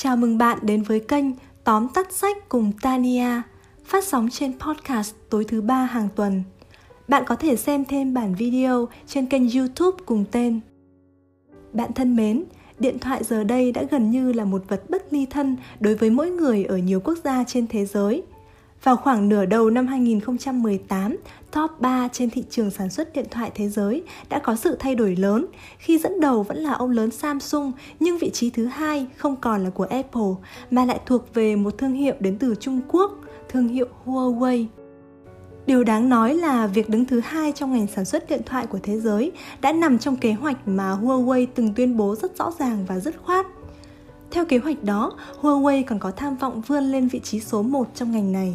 Chào mừng bạn đến với kênh Tóm tắt sách cùng Tania, phát sóng trên podcast tối thứ ba hàng tuần. Bạn có thể xem thêm bản video trên kênh YouTube cùng tên. Bạn thân mến, điện thoại giờ đây đã gần như là một vật bất ly thân đối với mỗi người ở nhiều quốc gia trên thế giới – vào khoảng nửa đầu năm 2018, top 3 trên thị trường sản xuất điện thoại thế giới đã có sự thay đổi lớn khi dẫn đầu vẫn là ông lớn Samsung nhưng vị trí thứ hai không còn là của Apple mà lại thuộc về một thương hiệu đến từ Trung Quốc, thương hiệu Huawei. Điều đáng nói là việc đứng thứ hai trong ngành sản xuất điện thoại của thế giới đã nằm trong kế hoạch mà Huawei từng tuyên bố rất rõ ràng và dứt khoát. Theo kế hoạch đó, Huawei còn có tham vọng vươn lên vị trí số 1 trong ngành này.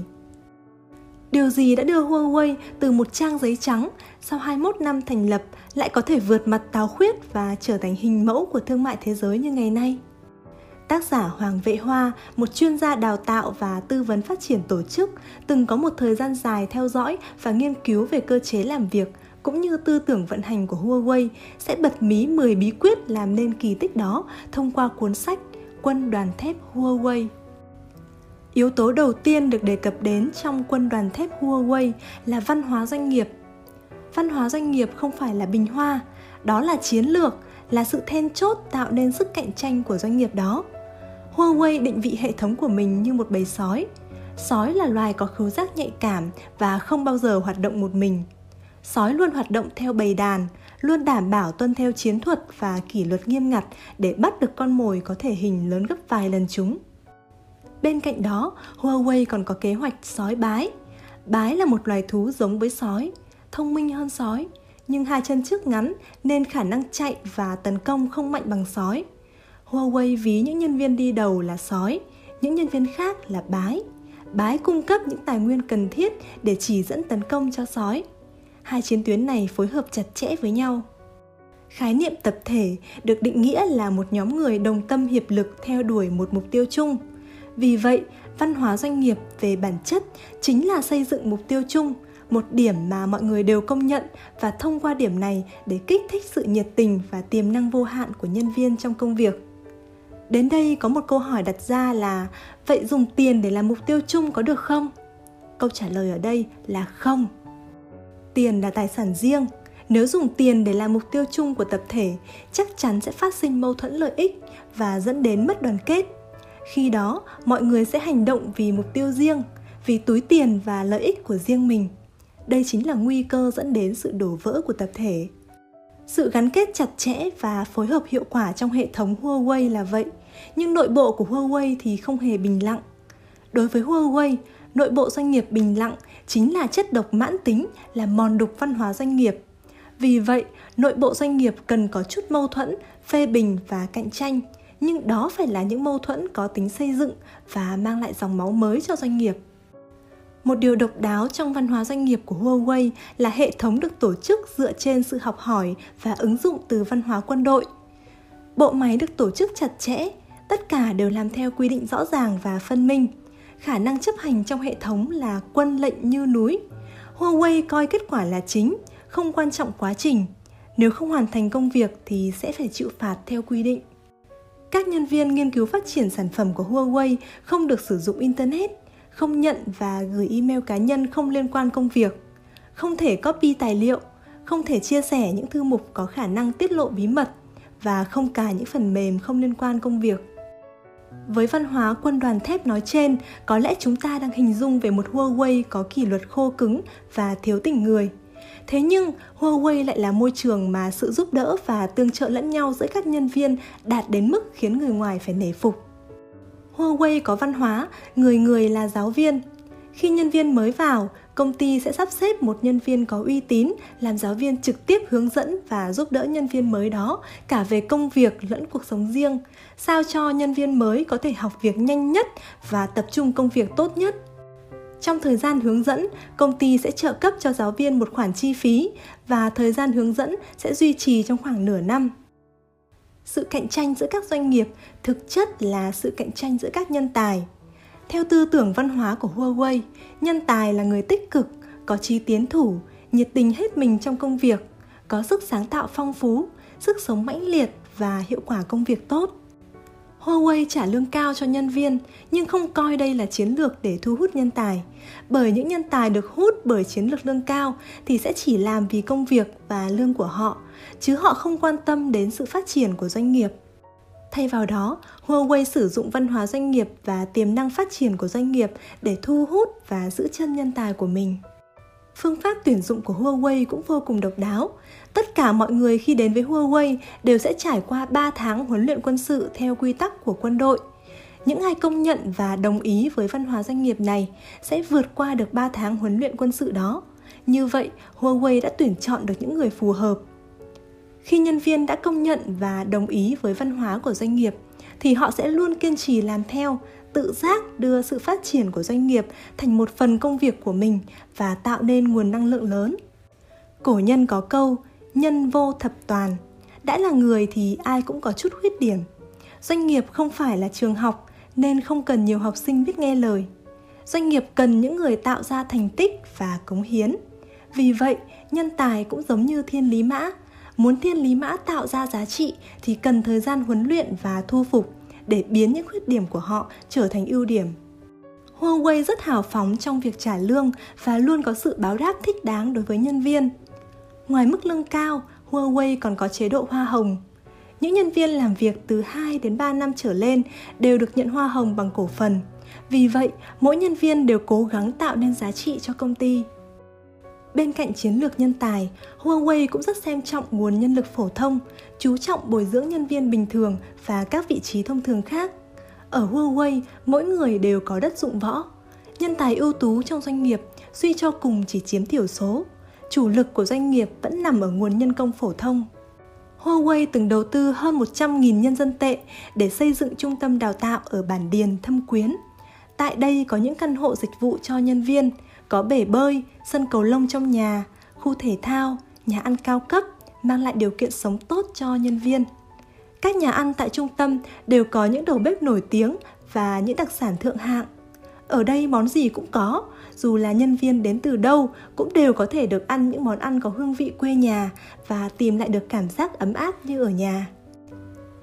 Điều gì đã đưa Huawei từ một trang giấy trắng sau 21 năm thành lập lại có thể vượt mặt táo khuyết và trở thành hình mẫu của thương mại thế giới như ngày nay? Tác giả Hoàng Vệ Hoa, một chuyên gia đào tạo và tư vấn phát triển tổ chức, từng có một thời gian dài theo dõi và nghiên cứu về cơ chế làm việc cũng như tư tưởng vận hành của Huawei sẽ bật mí 10 bí quyết làm nên kỳ tích đó thông qua cuốn sách Quân đoàn thép Huawei. Yếu tố đầu tiên được đề cập đến trong quân đoàn thép Huawei là văn hóa doanh nghiệp. Văn hóa doanh nghiệp không phải là bình hoa, đó là chiến lược, là sự then chốt tạo nên sức cạnh tranh của doanh nghiệp đó. Huawei định vị hệ thống của mình như một bầy sói. Sói là loài có khứu giác nhạy cảm và không bao giờ hoạt động một mình. Sói luôn hoạt động theo bầy đàn, luôn đảm bảo tuân theo chiến thuật và kỷ luật nghiêm ngặt để bắt được con mồi có thể hình lớn gấp vài lần chúng. Bên cạnh đó, Huawei còn có kế hoạch sói bái. Bái là một loài thú giống với sói, thông minh hơn sói, nhưng hai chân trước ngắn nên khả năng chạy và tấn công không mạnh bằng sói. Huawei ví những nhân viên đi đầu là sói, những nhân viên khác là bái. Bái cung cấp những tài nguyên cần thiết để chỉ dẫn tấn công cho sói. Hai chiến tuyến này phối hợp chặt chẽ với nhau. Khái niệm tập thể được định nghĩa là một nhóm người đồng tâm hiệp lực theo đuổi một mục tiêu chung – vì vậy, văn hóa doanh nghiệp về bản chất chính là xây dựng mục tiêu chung, một điểm mà mọi người đều công nhận và thông qua điểm này để kích thích sự nhiệt tình và tiềm năng vô hạn của nhân viên trong công việc. Đến đây có một câu hỏi đặt ra là vậy dùng tiền để làm mục tiêu chung có được không? Câu trả lời ở đây là không. Tiền là tài sản riêng, nếu dùng tiền để làm mục tiêu chung của tập thể, chắc chắn sẽ phát sinh mâu thuẫn lợi ích và dẫn đến mất đoàn kết khi đó mọi người sẽ hành động vì mục tiêu riêng vì túi tiền và lợi ích của riêng mình đây chính là nguy cơ dẫn đến sự đổ vỡ của tập thể sự gắn kết chặt chẽ và phối hợp hiệu quả trong hệ thống Huawei là vậy, nhưng nội bộ của Huawei thì không hề bình lặng. Đối với Huawei, nội bộ doanh nghiệp bình lặng chính là chất độc mãn tính, là mòn đục văn hóa doanh nghiệp. Vì vậy, nội bộ doanh nghiệp cần có chút mâu thuẫn, phê bình và cạnh tranh – nhưng đó phải là những mâu thuẫn có tính xây dựng và mang lại dòng máu mới cho doanh nghiệp một điều độc đáo trong văn hóa doanh nghiệp của Huawei là hệ thống được tổ chức dựa trên sự học hỏi và ứng dụng từ văn hóa quân đội. Bộ máy được tổ chức chặt chẽ, tất cả đều làm theo quy định rõ ràng và phân minh. Khả năng chấp hành trong hệ thống là quân lệnh như núi. Huawei coi kết quả là chính, không quan trọng quá trình. Nếu không hoàn thành công việc thì sẽ phải chịu phạt theo quy định các nhân viên nghiên cứu phát triển sản phẩm của Huawei không được sử dụng Internet, không nhận và gửi email cá nhân không liên quan công việc, không thể copy tài liệu, không thể chia sẻ những thư mục có khả năng tiết lộ bí mật và không cài những phần mềm không liên quan công việc. Với văn hóa quân đoàn thép nói trên, có lẽ chúng ta đang hình dung về một Huawei có kỷ luật khô cứng và thiếu tình người – Thế nhưng Huawei lại là môi trường mà sự giúp đỡ và tương trợ lẫn nhau giữa các nhân viên đạt đến mức khiến người ngoài phải nể phục. Huawei có văn hóa, người người là giáo viên. Khi nhân viên mới vào, công ty sẽ sắp xếp một nhân viên có uy tín làm giáo viên trực tiếp hướng dẫn và giúp đỡ nhân viên mới đó cả về công việc lẫn cuộc sống riêng, sao cho nhân viên mới có thể học việc nhanh nhất và tập trung công việc tốt nhất trong thời gian hướng dẫn, công ty sẽ trợ cấp cho giáo viên một khoản chi phí và thời gian hướng dẫn sẽ duy trì trong khoảng nửa năm. Sự cạnh tranh giữa các doanh nghiệp thực chất là sự cạnh tranh giữa các nhân tài. Theo tư tưởng văn hóa của Huawei, nhân tài là người tích cực, có trí tiến thủ, nhiệt tình hết mình trong công việc, có sức sáng tạo phong phú, sức sống mãnh liệt và hiệu quả công việc tốt. Huawei trả lương cao cho nhân viên nhưng không coi đây là chiến lược để thu hút nhân tài. Bởi những nhân tài được hút bởi chiến lược lương cao thì sẽ chỉ làm vì công việc và lương của họ, chứ họ không quan tâm đến sự phát triển của doanh nghiệp. Thay vào đó, Huawei sử dụng văn hóa doanh nghiệp và tiềm năng phát triển của doanh nghiệp để thu hút và giữ chân nhân tài của mình. Phương pháp tuyển dụng của Huawei cũng vô cùng độc đáo. Tất cả mọi người khi đến với Huawei đều sẽ trải qua 3 tháng huấn luyện quân sự theo quy tắc của quân đội. Những ai công nhận và đồng ý với văn hóa doanh nghiệp này sẽ vượt qua được 3 tháng huấn luyện quân sự đó. Như vậy, Huawei đã tuyển chọn được những người phù hợp. Khi nhân viên đã công nhận và đồng ý với văn hóa của doanh nghiệp thì họ sẽ luôn kiên trì làm theo tự giác đưa sự phát triển của doanh nghiệp thành một phần công việc của mình và tạo nên nguồn năng lượng lớn. Cổ nhân có câu, nhân vô thập toàn. Đã là người thì ai cũng có chút khuyết điểm. Doanh nghiệp không phải là trường học nên không cần nhiều học sinh biết nghe lời. Doanh nghiệp cần những người tạo ra thành tích và cống hiến. Vì vậy, nhân tài cũng giống như thiên lý mã. Muốn thiên lý mã tạo ra giá trị thì cần thời gian huấn luyện và thu phục để biến những khuyết điểm của họ trở thành ưu điểm. Huawei rất hào phóng trong việc trả lương và luôn có sự báo đáp thích đáng đối với nhân viên. Ngoài mức lương cao, Huawei còn có chế độ hoa hồng. Những nhân viên làm việc từ 2 đến 3 năm trở lên đều được nhận hoa hồng bằng cổ phần. Vì vậy, mỗi nhân viên đều cố gắng tạo nên giá trị cho công ty. Bên cạnh chiến lược nhân tài, Huawei cũng rất xem trọng nguồn nhân lực phổ thông, chú trọng bồi dưỡng nhân viên bình thường và các vị trí thông thường khác. Ở Huawei, mỗi người đều có đất dụng võ. Nhân tài ưu tú trong doanh nghiệp suy cho cùng chỉ chiếm thiểu số. Chủ lực của doanh nghiệp vẫn nằm ở nguồn nhân công phổ thông. Huawei từng đầu tư hơn 100.000 nhân dân tệ để xây dựng trung tâm đào tạo ở Bản Điền, Thâm Quyến. Tại đây có những căn hộ dịch vụ cho nhân viên, có bể bơi, sân cầu lông trong nhà, khu thể thao, nhà ăn cao cấp mang lại điều kiện sống tốt cho nhân viên. Các nhà ăn tại trung tâm đều có những đầu bếp nổi tiếng và những đặc sản thượng hạng. Ở đây món gì cũng có, dù là nhân viên đến từ đâu cũng đều có thể được ăn những món ăn có hương vị quê nhà và tìm lại được cảm giác ấm áp như ở nhà.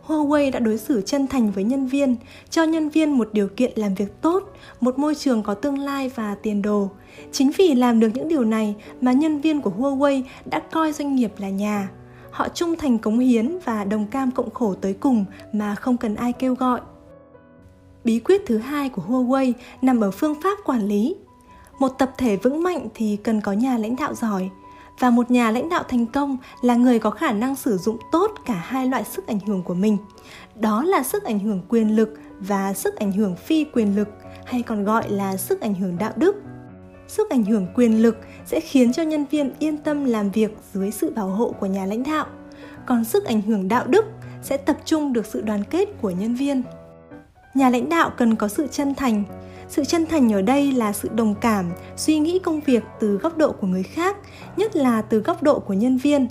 Huawei đã đối xử chân thành với nhân viên, cho nhân viên một điều kiện làm việc tốt, một môi trường có tương lai và tiền đồ. Chính vì làm được những điều này mà nhân viên của Huawei đã coi doanh nghiệp là nhà. Họ trung thành cống hiến và đồng cam cộng khổ tới cùng mà không cần ai kêu gọi. Bí quyết thứ hai của Huawei nằm ở phương pháp quản lý. Một tập thể vững mạnh thì cần có nhà lãnh đạo giỏi, và một nhà lãnh đạo thành công là người có khả năng sử dụng tốt cả hai loại sức ảnh hưởng của mình. Đó là sức ảnh hưởng quyền lực và sức ảnh hưởng phi quyền lực hay còn gọi là sức ảnh hưởng đạo đức. Sức ảnh hưởng quyền lực sẽ khiến cho nhân viên yên tâm làm việc dưới sự bảo hộ của nhà lãnh đạo. Còn sức ảnh hưởng đạo đức sẽ tập trung được sự đoàn kết của nhân viên. Nhà lãnh đạo cần có sự chân thành sự chân thành ở đây là sự đồng cảm, suy nghĩ công việc từ góc độ của người khác, nhất là từ góc độ của nhân viên.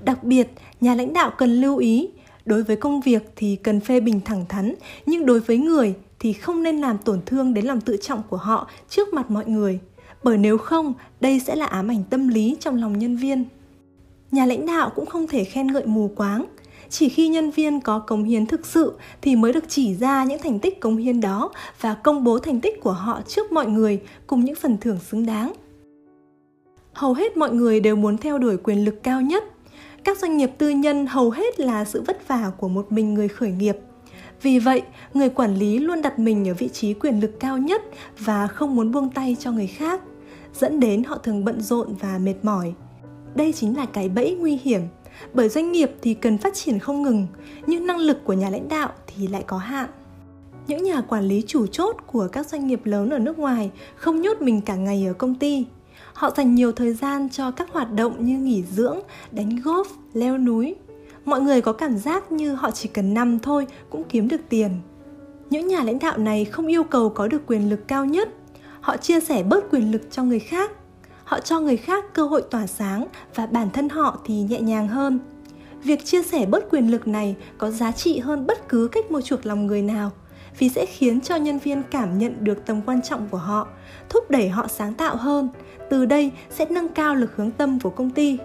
Đặc biệt, nhà lãnh đạo cần lưu ý, đối với công việc thì cần phê bình thẳng thắn, nhưng đối với người thì không nên làm tổn thương đến lòng tự trọng của họ trước mặt mọi người, bởi nếu không, đây sẽ là ám ảnh tâm lý trong lòng nhân viên. Nhà lãnh đạo cũng không thể khen ngợi mù quáng chỉ khi nhân viên có cống hiến thực sự thì mới được chỉ ra những thành tích cống hiến đó và công bố thành tích của họ trước mọi người cùng những phần thưởng xứng đáng. Hầu hết mọi người đều muốn theo đuổi quyền lực cao nhất. Các doanh nghiệp tư nhân hầu hết là sự vất vả của một mình người khởi nghiệp. Vì vậy, người quản lý luôn đặt mình ở vị trí quyền lực cao nhất và không muốn buông tay cho người khác, dẫn đến họ thường bận rộn và mệt mỏi. Đây chính là cái bẫy nguy hiểm bởi doanh nghiệp thì cần phát triển không ngừng, nhưng năng lực của nhà lãnh đạo thì lại có hạn. Những nhà quản lý chủ chốt của các doanh nghiệp lớn ở nước ngoài không nhốt mình cả ngày ở công ty. Họ dành nhiều thời gian cho các hoạt động như nghỉ dưỡng, đánh golf, leo núi. Mọi người có cảm giác như họ chỉ cần nằm thôi cũng kiếm được tiền. Những nhà lãnh đạo này không yêu cầu có được quyền lực cao nhất. Họ chia sẻ bớt quyền lực cho người khác họ cho người khác cơ hội tỏa sáng và bản thân họ thì nhẹ nhàng hơn. Việc chia sẻ bớt quyền lực này có giá trị hơn bất cứ cách mua chuộc lòng người nào vì sẽ khiến cho nhân viên cảm nhận được tầm quan trọng của họ thúc đẩy họ sáng tạo hơn từ đây sẽ nâng cao lực hướng tâm của công ty.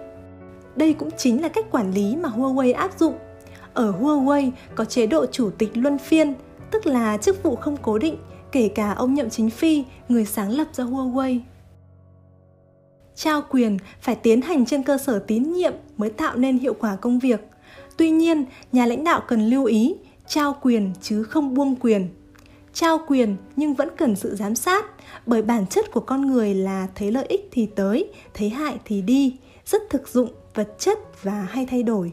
Đây cũng chính là cách quản lý mà huawei áp dụng. Ở huawei có chế độ chủ tịch luân phiên tức là chức vụ không cố định, kể cả ông Nhậm Chính Phi, người sáng lập ra Huawei. Trao quyền phải tiến hành trên cơ sở tín nhiệm mới tạo nên hiệu quả công việc. Tuy nhiên, nhà lãnh đạo cần lưu ý, trao quyền chứ không buông quyền. Trao quyền nhưng vẫn cần sự giám sát, bởi bản chất của con người là thấy lợi ích thì tới, thấy hại thì đi, rất thực dụng, vật chất và hay thay đổi.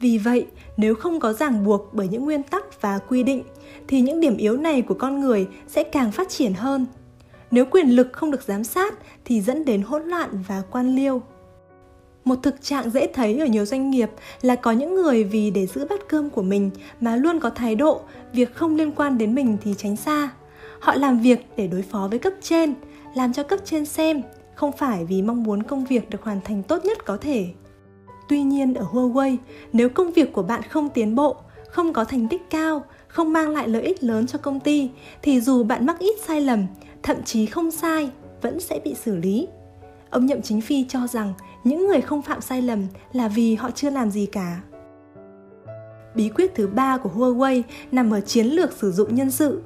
Vì vậy, nếu không có ràng buộc bởi những nguyên tắc và quy định thì những điểm yếu này của con người sẽ càng phát triển hơn. Nếu quyền lực không được giám sát thì dẫn đến hỗn loạn và quan liêu. Một thực trạng dễ thấy ở nhiều doanh nghiệp là có những người vì để giữ bát cơm của mình mà luôn có thái độ việc không liên quan đến mình thì tránh xa. Họ làm việc để đối phó với cấp trên, làm cho cấp trên xem, không phải vì mong muốn công việc được hoàn thành tốt nhất có thể. Tuy nhiên ở Huawei, nếu công việc của bạn không tiến bộ, không có thành tích cao, không mang lại lợi ích lớn cho công ty thì dù bạn mắc ít sai lầm, thậm chí không sai, vẫn sẽ bị xử lý. Ông Nhậm Chính Phi cho rằng những người không phạm sai lầm là vì họ chưa làm gì cả. Bí quyết thứ ba của Huawei nằm ở chiến lược sử dụng nhân sự.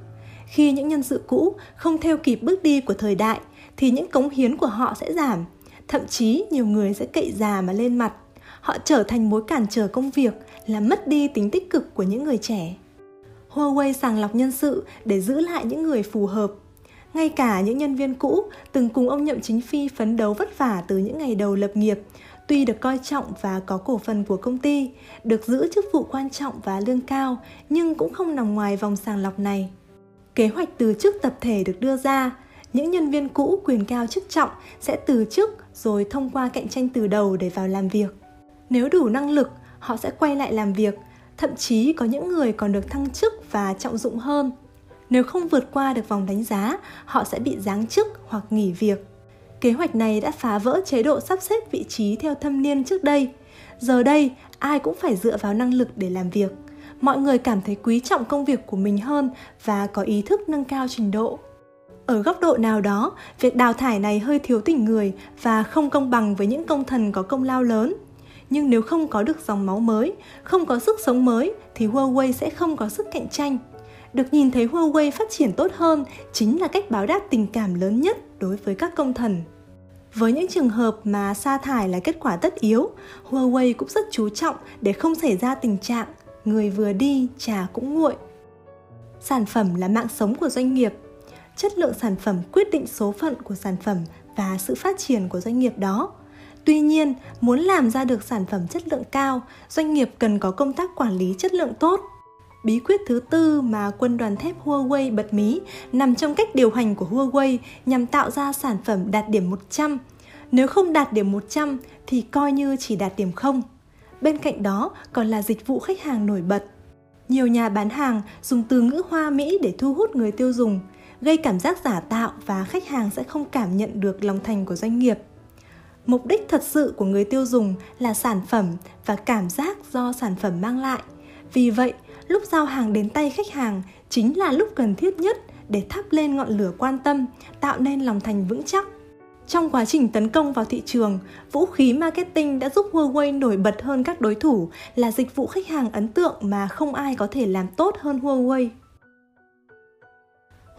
Khi những nhân sự cũ không theo kịp bước đi của thời đại thì những cống hiến của họ sẽ giảm, thậm chí nhiều người sẽ cậy già mà lên mặt họ trở thành mối cản trở công việc, là mất đi tính tích cực của những người trẻ. Huawei sàng lọc nhân sự để giữ lại những người phù hợp. Ngay cả những nhân viên cũ từng cùng ông Nhậm Chính Phi phấn đấu vất vả từ những ngày đầu lập nghiệp, tuy được coi trọng và có cổ phần của công ty, được giữ chức vụ quan trọng và lương cao, nhưng cũng không nằm ngoài vòng sàng lọc này. Kế hoạch từ chức tập thể được đưa ra, những nhân viên cũ quyền cao chức trọng sẽ từ chức rồi thông qua cạnh tranh từ đầu để vào làm việc. Nếu đủ năng lực, họ sẽ quay lại làm việc, thậm chí có những người còn được thăng chức và trọng dụng hơn. Nếu không vượt qua được vòng đánh giá, họ sẽ bị giáng chức hoặc nghỉ việc. Kế hoạch này đã phá vỡ chế độ sắp xếp vị trí theo thâm niên trước đây. Giờ đây, ai cũng phải dựa vào năng lực để làm việc. Mọi người cảm thấy quý trọng công việc của mình hơn và có ý thức nâng cao trình độ. Ở góc độ nào đó, việc đào thải này hơi thiếu tình người và không công bằng với những công thần có công lao lớn nhưng nếu không có được dòng máu mới, không có sức sống mới thì Huawei sẽ không có sức cạnh tranh. Được nhìn thấy Huawei phát triển tốt hơn chính là cách báo đáp tình cảm lớn nhất đối với các công thần. Với những trường hợp mà sa thải là kết quả tất yếu, Huawei cũng rất chú trọng để không xảy ra tình trạng người vừa đi trà cũng nguội. Sản phẩm là mạng sống của doanh nghiệp. Chất lượng sản phẩm quyết định số phận của sản phẩm và sự phát triển của doanh nghiệp đó Tuy nhiên, muốn làm ra được sản phẩm chất lượng cao, doanh nghiệp cần có công tác quản lý chất lượng tốt. Bí quyết thứ tư mà quân đoàn thép Huawei bật mí nằm trong cách điều hành của Huawei nhằm tạo ra sản phẩm đạt điểm 100. Nếu không đạt điểm 100 thì coi như chỉ đạt điểm 0. Bên cạnh đó còn là dịch vụ khách hàng nổi bật. Nhiều nhà bán hàng dùng từ ngữ hoa mỹ để thu hút người tiêu dùng, gây cảm giác giả tạo và khách hàng sẽ không cảm nhận được lòng thành của doanh nghiệp mục đích thật sự của người tiêu dùng là sản phẩm và cảm giác do sản phẩm mang lại vì vậy lúc giao hàng đến tay khách hàng chính là lúc cần thiết nhất để thắp lên ngọn lửa quan tâm tạo nên lòng thành vững chắc trong quá trình tấn công vào thị trường, vũ khí marketing đã giúp Huawei nổi bật hơn các đối thủ là dịch vụ khách hàng ấn tượng mà không ai có thể làm tốt hơn Huawei.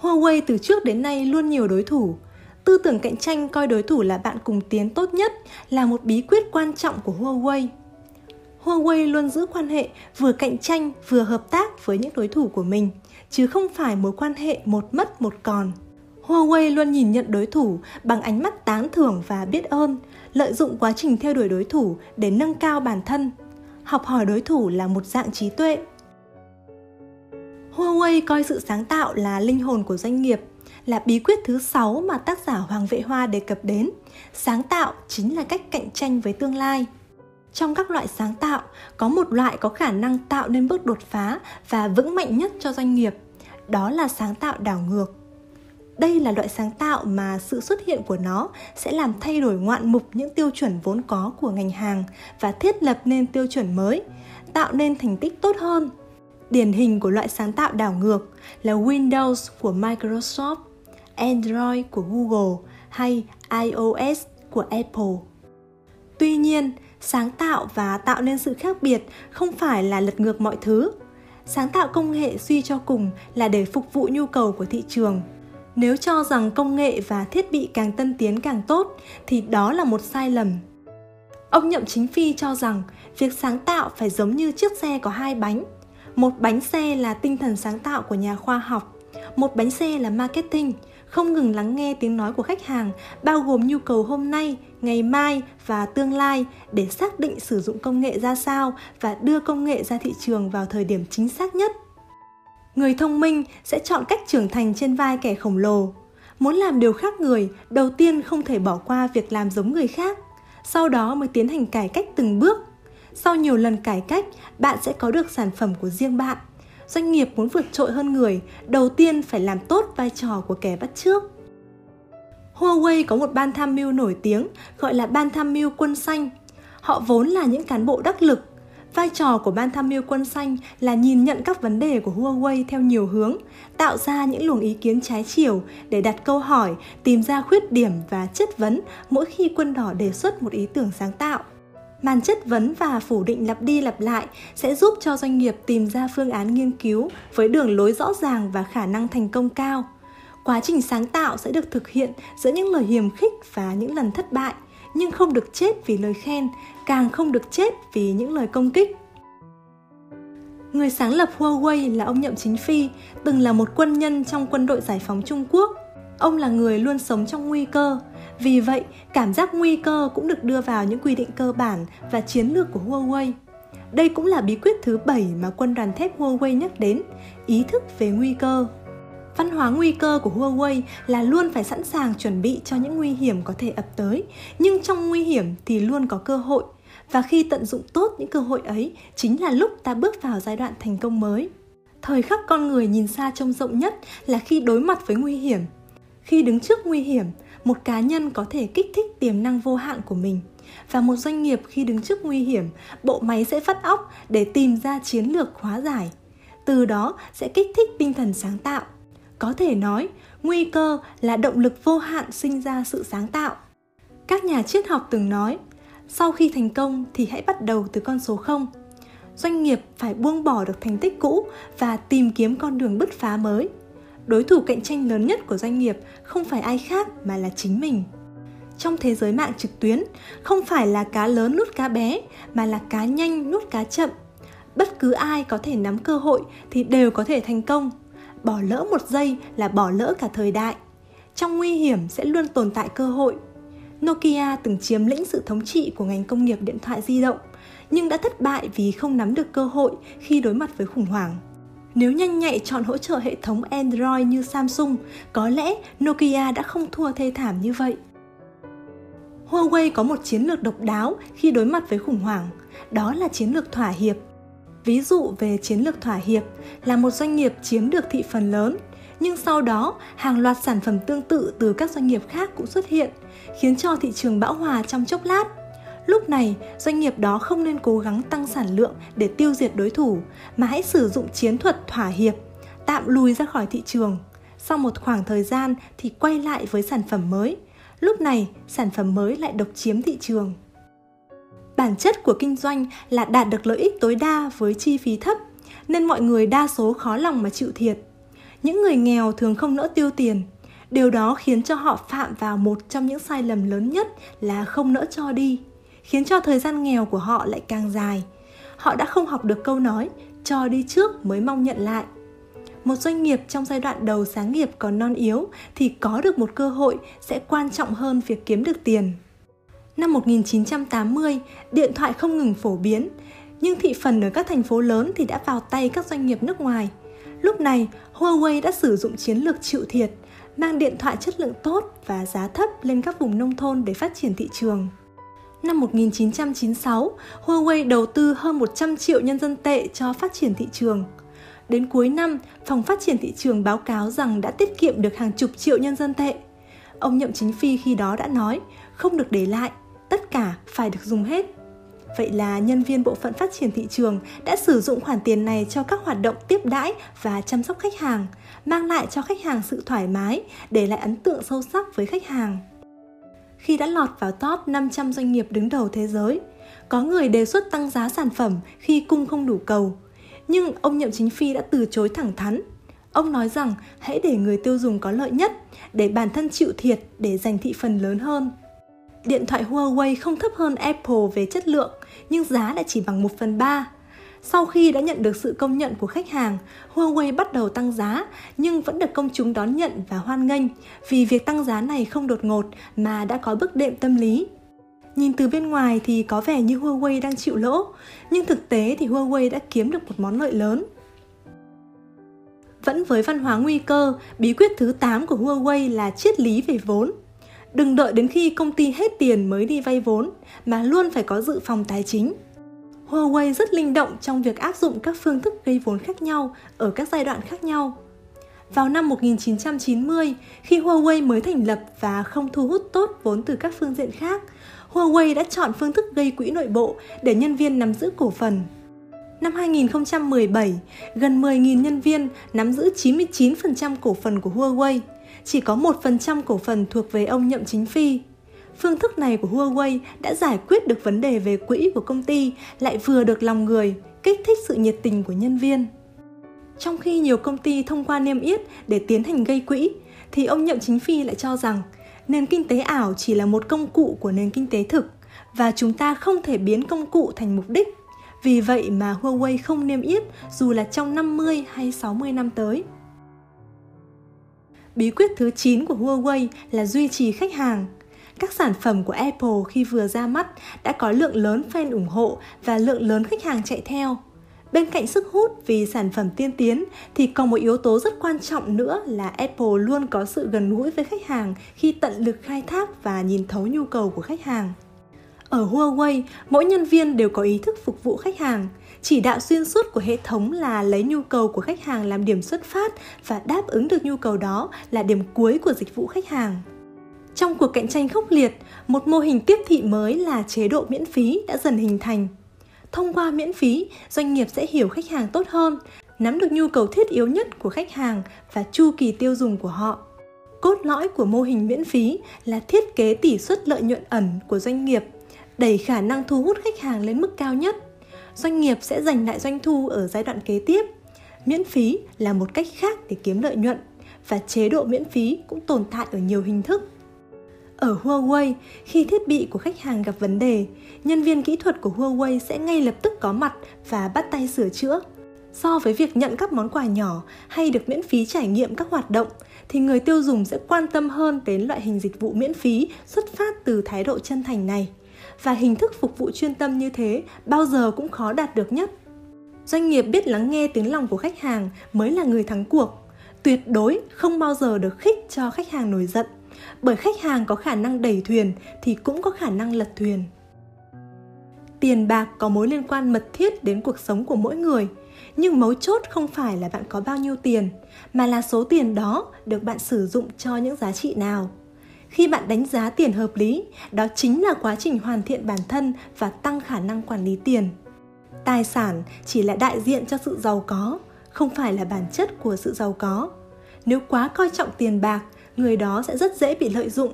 Huawei từ trước đến nay luôn nhiều đối thủ, Tư tưởng cạnh tranh coi đối thủ là bạn cùng tiến tốt nhất là một bí quyết quan trọng của Huawei. Huawei luôn giữ quan hệ vừa cạnh tranh vừa hợp tác với những đối thủ của mình, chứ không phải mối quan hệ một mất một còn. Huawei luôn nhìn nhận đối thủ bằng ánh mắt tán thưởng và biết ơn, lợi dụng quá trình theo đuổi đối thủ để nâng cao bản thân. Học hỏi đối thủ là một dạng trí tuệ. Huawei coi sự sáng tạo là linh hồn của doanh nghiệp là bí quyết thứ sáu mà tác giả Hoàng Vệ Hoa đề cập đến. Sáng tạo chính là cách cạnh tranh với tương lai. Trong các loại sáng tạo, có một loại có khả năng tạo nên bước đột phá và vững mạnh nhất cho doanh nghiệp. Đó là sáng tạo đảo ngược. Đây là loại sáng tạo mà sự xuất hiện của nó sẽ làm thay đổi ngoạn mục những tiêu chuẩn vốn có của ngành hàng và thiết lập nên tiêu chuẩn mới, tạo nên thành tích tốt hơn. Điển hình của loại sáng tạo đảo ngược là Windows của Microsoft Android của Google hay iOS của Apple. Tuy nhiên, sáng tạo và tạo nên sự khác biệt không phải là lật ngược mọi thứ. Sáng tạo công nghệ suy cho cùng là để phục vụ nhu cầu của thị trường. Nếu cho rằng công nghệ và thiết bị càng tân tiến càng tốt thì đó là một sai lầm. Ông Nhậm Chính Phi cho rằng việc sáng tạo phải giống như chiếc xe có hai bánh. Một bánh xe là tinh thần sáng tạo của nhà khoa học, một bánh xe là marketing, không ngừng lắng nghe tiếng nói của khách hàng, bao gồm nhu cầu hôm nay, ngày mai và tương lai để xác định sử dụng công nghệ ra sao và đưa công nghệ ra thị trường vào thời điểm chính xác nhất. Người thông minh sẽ chọn cách trưởng thành trên vai kẻ khổng lồ. Muốn làm điều khác người, đầu tiên không thể bỏ qua việc làm giống người khác, sau đó mới tiến hành cải cách từng bước. Sau nhiều lần cải cách, bạn sẽ có được sản phẩm của riêng bạn doanh nghiệp muốn vượt trội hơn người, đầu tiên phải làm tốt vai trò của kẻ bắt trước. Huawei có một ban tham mưu nổi tiếng gọi là ban tham mưu quân xanh. Họ vốn là những cán bộ đắc lực. Vai trò của ban tham mưu quân xanh là nhìn nhận các vấn đề của Huawei theo nhiều hướng, tạo ra những luồng ý kiến trái chiều để đặt câu hỏi, tìm ra khuyết điểm và chất vấn mỗi khi quân đỏ đề xuất một ý tưởng sáng tạo màn chất vấn và phủ định lặp đi lặp lại sẽ giúp cho doanh nghiệp tìm ra phương án nghiên cứu với đường lối rõ ràng và khả năng thành công cao quá trình sáng tạo sẽ được thực hiện giữa những lời hiềm khích và những lần thất bại nhưng không được chết vì lời khen càng không được chết vì những lời công kích Người sáng lập Huawei là ông Nhậm Chính Phi, từng là một quân nhân trong quân đội giải phóng Trung Quốc. Ông là người luôn sống trong nguy cơ, vì vậy, cảm giác nguy cơ cũng được đưa vào những quy định cơ bản và chiến lược của Huawei. Đây cũng là bí quyết thứ 7 mà quân đoàn thép Huawei nhắc đến, ý thức về nguy cơ. Văn hóa nguy cơ của Huawei là luôn phải sẵn sàng chuẩn bị cho những nguy hiểm có thể ập tới, nhưng trong nguy hiểm thì luôn có cơ hội. Và khi tận dụng tốt những cơ hội ấy chính là lúc ta bước vào giai đoạn thành công mới. Thời khắc con người nhìn xa trông rộng nhất là khi đối mặt với nguy hiểm. Khi đứng trước nguy hiểm, một cá nhân có thể kích thích tiềm năng vô hạn của mình. Và một doanh nghiệp khi đứng trước nguy hiểm bộ máy sẽ phát óc để tìm ra chiến lược hóa giải. Từ đó sẽ kích thích tinh thần sáng tạo có thể nói, nguy cơ là động lực vô hạn sinh ra sự sáng tạo. Các nhà triết học từng nói, sau khi thành công thì hãy bắt đầu từ con số 0 doanh nghiệp phải buông bỏ được thành tích cũ và tìm kiếm con đường bứt phá mới. Đối thủ cạnh tranh lớn nhất của doanh nghiệp không phải ai khác mà là chính mình. Trong thế giới mạng trực tuyến, không phải là cá lớn nuốt cá bé, mà là cá nhanh nuốt cá chậm. Bất cứ ai có thể nắm cơ hội thì đều có thể thành công bỏ lỡ một giây là bỏ lỡ cả thời đại trong nguy hiểm sẽ luôn tồn tại cơ hội nokia từng chiếm lĩnh sự thống trị của ngành công nghiệp điện thoại di động nhưng đã thất bại vì không nắm được cơ hội khi đối mặt với khủng hoảng nếu nhanh nhạy chọn hỗ trợ hệ thống Android như Samsung, có lẽ Nokia đã không thua thê thảm như vậy. Huawei có một chiến lược độc đáo khi đối mặt với khủng hoảng, đó là chiến lược thỏa hiệp. Ví dụ về chiến lược thỏa hiệp là một doanh nghiệp chiếm được thị phần lớn, nhưng sau đó hàng loạt sản phẩm tương tự từ các doanh nghiệp khác cũng xuất hiện, khiến cho thị trường bão hòa trong chốc lát. Lúc này, doanh nghiệp đó không nên cố gắng tăng sản lượng để tiêu diệt đối thủ, mà hãy sử dụng chiến thuật thỏa hiệp, tạm lùi ra khỏi thị trường. Sau một khoảng thời gian thì quay lại với sản phẩm mới. Lúc này, sản phẩm mới lại độc chiếm thị trường. Bản chất của kinh doanh là đạt được lợi ích tối đa với chi phí thấp, nên mọi người đa số khó lòng mà chịu thiệt. Những người nghèo thường không nỡ tiêu tiền, điều đó khiến cho họ phạm vào một trong những sai lầm lớn nhất là không nỡ cho đi khiến cho thời gian nghèo của họ lại càng dài. Họ đã không học được câu nói cho đi trước mới mong nhận lại. Một doanh nghiệp trong giai đoạn đầu sáng nghiệp còn non yếu thì có được một cơ hội sẽ quan trọng hơn việc kiếm được tiền. Năm 1980, điện thoại không ngừng phổ biến, nhưng thị phần ở các thành phố lớn thì đã vào tay các doanh nghiệp nước ngoài. Lúc này, Huawei đã sử dụng chiến lược chịu thiệt, mang điện thoại chất lượng tốt và giá thấp lên các vùng nông thôn để phát triển thị trường. Năm 1996, Huawei đầu tư hơn 100 triệu nhân dân tệ cho phát triển thị trường. Đến cuối năm, phòng phát triển thị trường báo cáo rằng đã tiết kiệm được hàng chục triệu nhân dân tệ. Ông Nhậm Chính Phi khi đó đã nói, không được để lại, tất cả phải được dùng hết. Vậy là nhân viên bộ phận phát triển thị trường đã sử dụng khoản tiền này cho các hoạt động tiếp đãi và chăm sóc khách hàng, mang lại cho khách hàng sự thoải mái, để lại ấn tượng sâu sắc với khách hàng khi đã lọt vào top 500 doanh nghiệp đứng đầu thế giới. Có người đề xuất tăng giá sản phẩm khi cung không đủ cầu. nhưng ông Nhậm Chính Phi đã từ chối thẳng thắn. Ông nói rằng hãy để người tiêu dùng có lợi nhất, để bản thân chịu thiệt để giành thị phần lớn hơn. Điện thoại Huawei không thấp hơn Apple về chất lượng, nhưng giá lại chỉ bằng 1 phần 3. Sau khi đã nhận được sự công nhận của khách hàng, Huawei bắt đầu tăng giá nhưng vẫn được công chúng đón nhận và hoan nghênh vì việc tăng giá này không đột ngột mà đã có bước đệm tâm lý. Nhìn từ bên ngoài thì có vẻ như Huawei đang chịu lỗ, nhưng thực tế thì Huawei đã kiếm được một món lợi lớn. Vẫn với văn hóa nguy cơ, bí quyết thứ 8 của Huawei là triết lý về vốn. Đừng đợi đến khi công ty hết tiền mới đi vay vốn, mà luôn phải có dự phòng tài chính. Huawei rất linh động trong việc áp dụng các phương thức gây vốn khác nhau ở các giai đoạn khác nhau. Vào năm 1990, khi Huawei mới thành lập và không thu hút tốt vốn từ các phương diện khác, Huawei đã chọn phương thức gây quỹ nội bộ để nhân viên nắm giữ cổ phần. Năm 2017, gần 10.000 nhân viên nắm giữ 99% cổ phần của Huawei, chỉ có 1% cổ phần thuộc về ông Nhậm Chính Phi. Phương thức này của Huawei đã giải quyết được vấn đề về quỹ của công ty, lại vừa được lòng người, kích thích sự nhiệt tình của nhân viên. Trong khi nhiều công ty thông qua niêm yết để tiến hành gây quỹ, thì ông Nhậm Chính Phi lại cho rằng nền kinh tế ảo chỉ là một công cụ của nền kinh tế thực và chúng ta không thể biến công cụ thành mục đích. Vì vậy mà Huawei không niêm yết dù là trong 50 hay 60 năm tới. Bí quyết thứ 9 của Huawei là duy trì khách hàng. Các sản phẩm của Apple khi vừa ra mắt đã có lượng lớn fan ủng hộ và lượng lớn khách hàng chạy theo. Bên cạnh sức hút vì sản phẩm tiên tiến thì còn một yếu tố rất quan trọng nữa là Apple luôn có sự gần gũi với khách hàng khi tận lực khai thác và nhìn thấu nhu cầu của khách hàng. Ở Huawei, mỗi nhân viên đều có ý thức phục vụ khách hàng. Chỉ đạo xuyên suốt của hệ thống là lấy nhu cầu của khách hàng làm điểm xuất phát và đáp ứng được nhu cầu đó là điểm cuối của dịch vụ khách hàng. Trong cuộc cạnh tranh khốc liệt, một mô hình tiếp thị mới là chế độ miễn phí đã dần hình thành. Thông qua miễn phí, doanh nghiệp sẽ hiểu khách hàng tốt hơn, nắm được nhu cầu thiết yếu nhất của khách hàng và chu kỳ tiêu dùng của họ. Cốt lõi của mô hình miễn phí là thiết kế tỷ suất lợi nhuận ẩn của doanh nghiệp, đẩy khả năng thu hút khách hàng lên mức cao nhất. Doanh nghiệp sẽ giành lại doanh thu ở giai đoạn kế tiếp. Miễn phí là một cách khác để kiếm lợi nhuận và chế độ miễn phí cũng tồn tại ở nhiều hình thức ở Huawei, khi thiết bị của khách hàng gặp vấn đề, nhân viên kỹ thuật của Huawei sẽ ngay lập tức có mặt và bắt tay sửa chữa. So với việc nhận các món quà nhỏ hay được miễn phí trải nghiệm các hoạt động, thì người tiêu dùng sẽ quan tâm hơn đến loại hình dịch vụ miễn phí xuất phát từ thái độ chân thành này. Và hình thức phục vụ chuyên tâm như thế bao giờ cũng khó đạt được nhất. Doanh nghiệp biết lắng nghe tiếng lòng của khách hàng mới là người thắng cuộc. Tuyệt đối không bao giờ được khích cho khách hàng nổi giận, bởi khách hàng có khả năng đẩy thuyền thì cũng có khả năng lật thuyền tiền bạc có mối liên quan mật thiết đến cuộc sống của mỗi người, nhưng mấu chốt không phải là bạn có bao nhiêu tiền, mà là số tiền đó được bạn sử dụng cho những giá trị nào khi bạn đánh giá tiền hợp lý, đó chính là quá trình hoàn thiện bản thân và tăng khả năng quản lý tiền. Tài sản chỉ là đại diện cho sự giàu có, không phải là bản chất của sự giàu có. Nếu quá coi trọng tiền bạc, người đó sẽ rất dễ bị lợi dụng.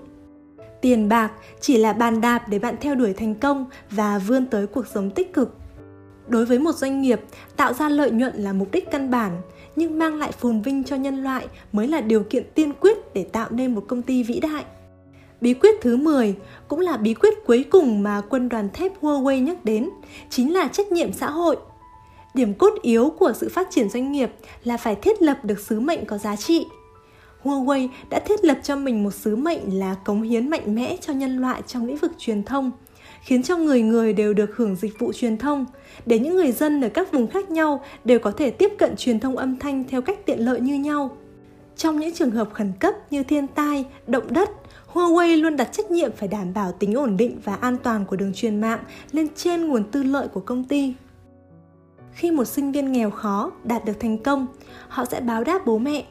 Tiền bạc chỉ là bàn đạp để bạn theo đuổi thành công và vươn tới cuộc sống tích cực. Đối với một doanh nghiệp, tạo ra lợi nhuận là mục đích căn bản, nhưng mang lại phồn vinh cho nhân loại mới là điều kiện tiên quyết để tạo nên một công ty vĩ đại. Bí quyết thứ 10 cũng là bí quyết cuối cùng mà quân đoàn thép Huawei nhắc đến, chính là trách nhiệm xã hội. Điểm cốt yếu của sự phát triển doanh nghiệp là phải thiết lập được sứ mệnh có giá trị, Huawei đã thiết lập cho mình một sứ mệnh là cống hiến mạnh mẽ cho nhân loại trong lĩnh vực truyền thông, khiến cho người người đều được hưởng dịch vụ truyền thông, để những người dân ở các vùng khác nhau đều có thể tiếp cận truyền thông âm thanh theo cách tiện lợi như nhau. Trong những trường hợp khẩn cấp như thiên tai, động đất, Huawei luôn đặt trách nhiệm phải đảm bảo tính ổn định và an toàn của đường truyền mạng lên trên nguồn tư lợi của công ty. Khi một sinh viên nghèo khó đạt được thành công, họ sẽ báo đáp bố mẹ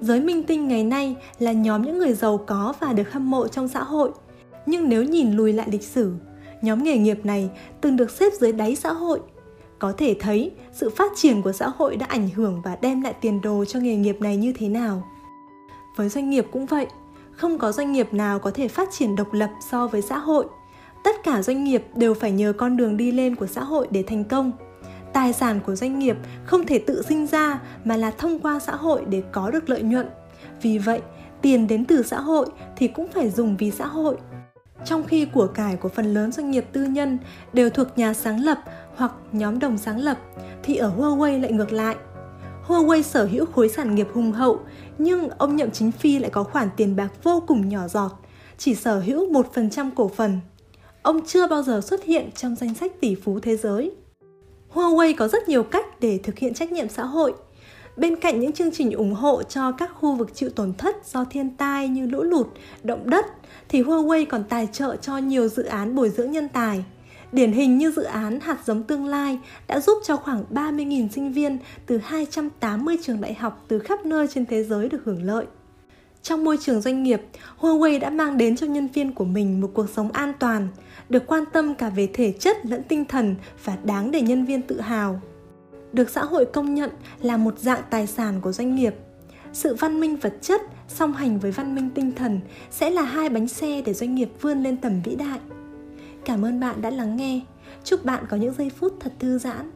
Giới minh tinh ngày nay là nhóm những người giàu có và được hâm mộ trong xã hội. Nhưng nếu nhìn lùi lại lịch sử, nhóm nghề nghiệp này từng được xếp dưới đáy xã hội. Có thể thấy sự phát triển của xã hội đã ảnh hưởng và đem lại tiền đồ cho nghề nghiệp này như thế nào. Với doanh nghiệp cũng vậy, không có doanh nghiệp nào có thể phát triển độc lập so với xã hội. Tất cả doanh nghiệp đều phải nhờ con đường đi lên của xã hội để thành công. tài sản của doanh nghiệp không thể tự sinh ra mà là thông qua xã hội để có được lợi nhuận. Vì vậy, tiền đến từ xã hội thì cũng phải dùng vì xã hội. Trong khi của cải của phần lớn doanh nghiệp tư nhân đều thuộc nhà sáng lập hoặc nhóm đồng sáng lập, thì ở Huawei lại ngược lại. Huawei sở hữu khối sản nghiệp hùng hậu, nhưng ông Nhậm Chính Phi lại có khoản tiền bạc vô cùng nhỏ giọt, chỉ sở hữu 1% cổ phần. Ông chưa bao giờ xuất hiện trong danh sách tỷ phú thế giới. Huawei có rất nhiều cách để thực hiện trách nhiệm xã hội. Bên cạnh những chương trình ủng hộ cho các khu vực chịu tổn thất do thiên tai như lũ lụt, động đất, thì Huawei còn tài trợ cho nhiều dự án bồi dưỡng nhân tài. Điển hình như dự án Hạt giống tương lai đã giúp cho khoảng 30.000 sinh viên từ 280 trường đại học từ khắp nơi trên thế giới được hưởng lợi. Trong môi trường doanh nghiệp, Huawei đã mang đến cho nhân viên của mình một cuộc sống an toàn, được quan tâm cả về thể chất lẫn tinh thần và đáng để nhân viên tự hào. Được xã hội công nhận là một dạng tài sản của doanh nghiệp. Sự văn minh vật chất song hành với văn minh tinh thần sẽ là hai bánh xe để doanh nghiệp vươn lên tầm vĩ đại. Cảm ơn bạn đã lắng nghe. Chúc bạn có những giây phút thật thư giãn